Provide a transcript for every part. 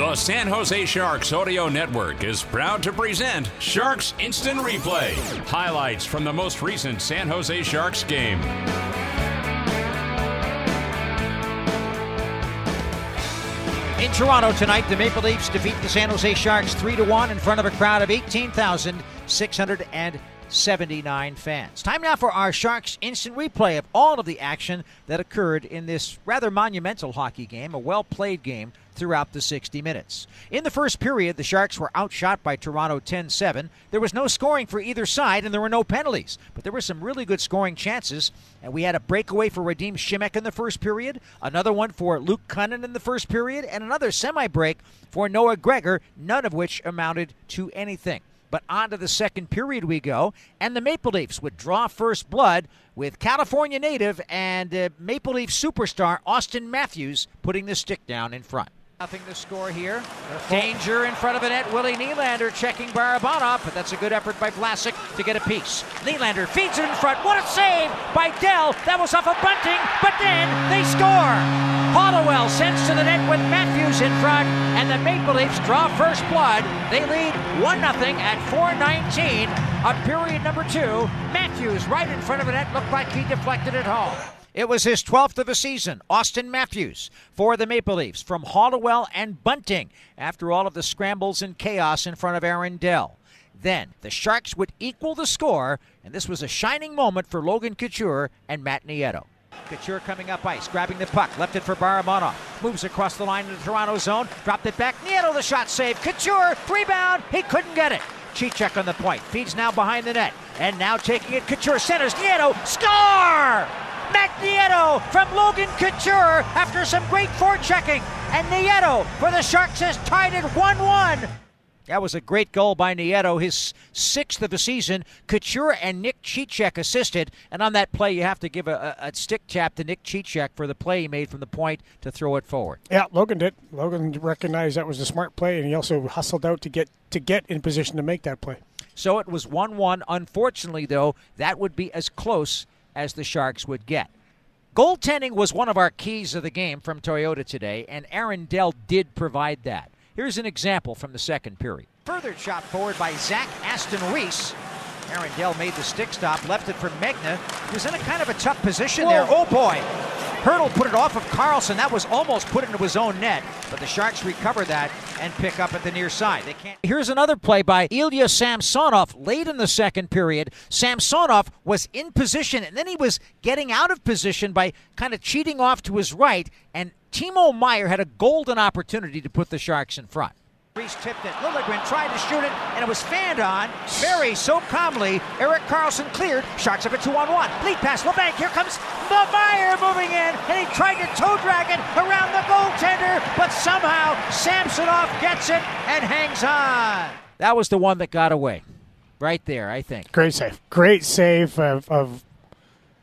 The San Jose Sharks Audio Network is proud to present Sharks Instant Replay. Highlights from the most recent San Jose Sharks game. In Toronto tonight, the Maple Leafs defeat the San Jose Sharks 3 to 1 in front of a crowd of 18,679 fans. Time now for our Sharks instant replay of all of the action that occurred in this rather monumental hockey game, a well played game throughout the 60 minutes. In the first period, the Sharks were outshot by Toronto 10 7. There was no scoring for either side, and there were no penalties, but there were some really good scoring chances. And we had a breakaway for Radim Simek in the first period, another one for Luke Kunin in the first period, and another semi break for Noah Gregor, none of which amounted to anything. But on to the second period we go, and the Maple Leafs would draw first blood with California native and uh, Maple Leaf superstar Auston Matthews putting the stick down in front. Nothing to score here. Danger in front of the net. Willie Nylander checking Barabanov, but that's a good effort by Vlasic to get a piece. Nylander feeds it in front. What a save by Dell. That was off of Bunting, but then they score. Hollowell sends to the net with Matthews in front, and the Maple Leafs draw first blood. They lead 1 0 at 4.19 of period number two. Matthews right in front of the net looked like he deflected it home. It was his 12th of the season, Auston Matthews, for the Maple Leafs from Hollowell and Bunting after all of the scrambles and chaos in front of Aaron Dell. Then the Sharks would equal the score, and this was a shining moment for Logan Couture and Matt Nieto. Couture coming up ice, grabbing the puck, left it for Barabanov. Moves across the line in the Toronto zone, dropped it back. Nieto the shot save. Couture, rebound. He couldn't get it. Cicek on the point, feeds now behind the net, and now taking it. Couture centers. Nieto score. Matt Nieto from Logan Couture after some great forechecking. And Nieto for the Sharks has tied it 1 1. That was a great goal by Nieto, his sixth of the season. Couture and Nick Cicek assisted, and on that play, you have to give a, a, a stick tap to Nick Cicek for the play he made from the point to throw it forward. Yeah, Logan did. Logan recognized that was a smart play, and he also hustled out to get to get in position to make that play. So it was 1 1. Unfortunately, though, that would be as close as the Sharks would get. Goaltending was one of our keys of the game from Toyota today, and Aaron Dell did provide that. Here's an example from the second period. Further shot forward by Zach Aston Reese. Aaron Dell made the stick stop, left it for Megna. He was in a kind of a tough position there. Oh boy! Hertl put it off of Karlsson. That was almost put into his own net, but the Sharks recover that and pick up at the near side. They can't. Here's another play by Ilya Samsonov late in the second period. Samsonov was in position, and then he was getting out of position by kind of cheating off to his right, and Timo Meier had a golden opportunity to put the Sharks in front. Reese tipped it. Liljegren tried to shoot it, and it was fanned on. Very so calmly. Erik Karlsson cleared. Sharks up at two on one. Lead pass. Labanc. Here comes the Meier moving in, and he tried to toe drag it around the goaltender, but somehow Samsonov gets it and hangs on. That was the one that got away. Right there, I think. Great save. Great save of, of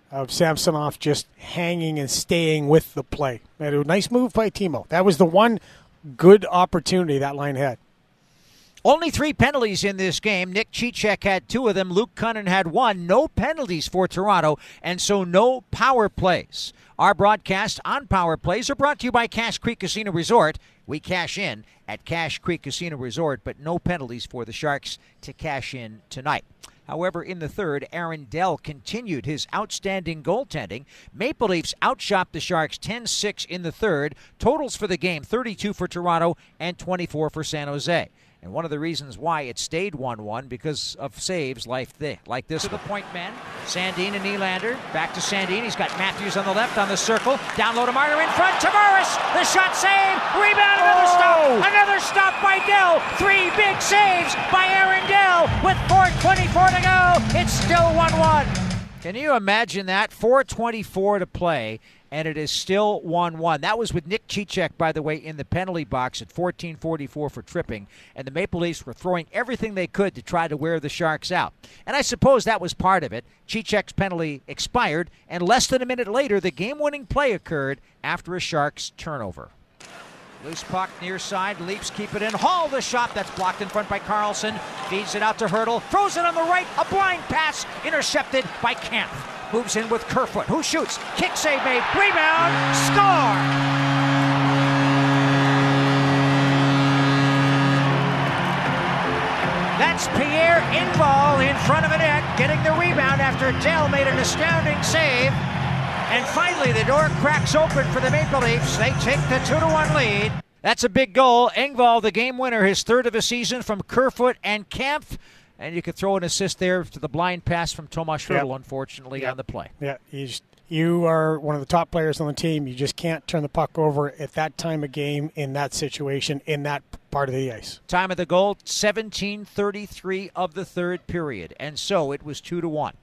of Samsonov just hanging and staying with the play. And a nice move by Timo. That was the one good opportunity that line had. Only three penalties in this game. Nick Cicek had two of them. Luke Kunin had one. No penalties for Toronto, and so no power plays. Our broadcast on power plays are brought to you by Cache Creek Casino Resort. We cash in at Cache Creek Casino Resort, but no penalties for the Sharks to cash in tonight. However, in the third, Aaron Dell continued his outstanding goaltending. Maple Leafs outshot the Sharks 10 6 in the third. Totals for the game 32 for Toronto and 24 for San Jose. And one of the reasons why it stayed 1 1 because of saves like this. Like this. To the point men. Sandin and Nylander. Back to Sandin. He's got Matthews on the left on the circle. Down low to Marner in front. Tavares. The shot save. Rebound. Another oh! stop. Another stop by Dell. Three big saves by Aaron Dell. With 4.24 to go. It's still 1 1. Can you imagine that? 424 to play, and it is still 1 1. That was with Nick Cicek, by the way, in the penalty box at 1444 for tripping, and the Maple Leafs were throwing everything they could to try to wear the Sharks out. And I suppose that was part of it. Cicek's penalty expired, and less than a minute later, the game winning play occurred after a Sharks turnover. Loose puck near side. leaps, keep it in. Hall the shot that's blocked in front by Karlsson. Feeds it out to Hertl. Throws it on the right. A blind pass intercepted by Kampf. Moves in with Kerfoot, who shoots. Kick save made. Rebound. Score. That's Pierre Engvall in front of the net, getting the rebound after Dell made an astounding save. And finally, the door cracks open for the Maple Leafs. They take the 2 to 1 lead. That's a big goal. Engvall, the game winner, his third of the season from Kerfoot and Kampf. And you could throw an assist there to the blind pass from Tomas Hertl, yep. unfortunately, yep. on the play. Yeah, he's, you are one of the top players on the team. You just can't turn the puck over at that time of game, in that situation, in that part of the ice. Time of the goal, 17:33 of the third period, and so it was two to one.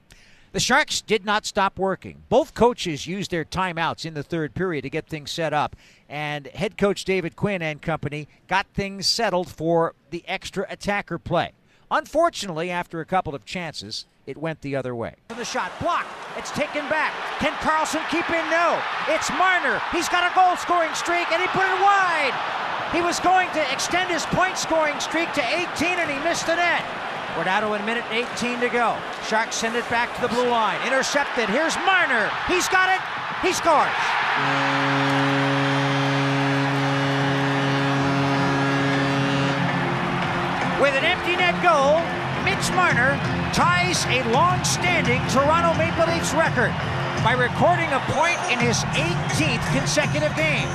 The Sharks did not stop working. Both coaches used their timeouts in the third period to get things set up, and head coach David Quinn and company got things settled for the extra attacker play. Unfortunately, after a couple of chances, it went the other way. The shot blocked. It's taken back. Can Karlsson keep in? No. It's Marner. He's got a goal scoring streak and he put it wide. He was going to extend his point scoring streak to 18 and he missed the net. We're down to a minute 18 to go. Sharks send it back to the blue line. Intercepted. Here's Marner. He's got it. He scores. With an empty net goal, Mitch Marner ties a long-standing Toronto Maple Leafs record by recording a point in his 18th consecutive game.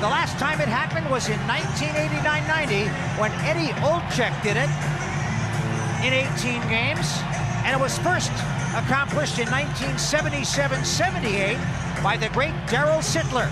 The last time it happened was in 1989-90 when Eddie Olczyk did it in 18 games, and it was first accomplished in 1977-78 by the great Darryl Sittler.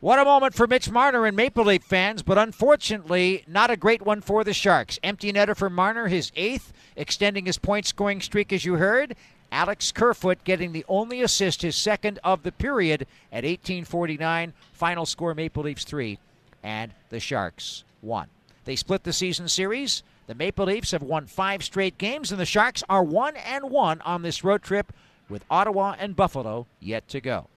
What a moment for Mitch Marner and Maple Leaf fans, but unfortunately, not a great one for the Sharks. Empty netter for Marner, his eighth, extending his point scoring streak, as you heard. Alex Kerfoot getting the only assist, his second of the period at 1849. Final score Maple Leafs 3 and the Sharks 1. They split the season series. The Maple Leafs have won five straight games, and the Sharks are one and one on this road trip with Ottawa and Buffalo yet to go.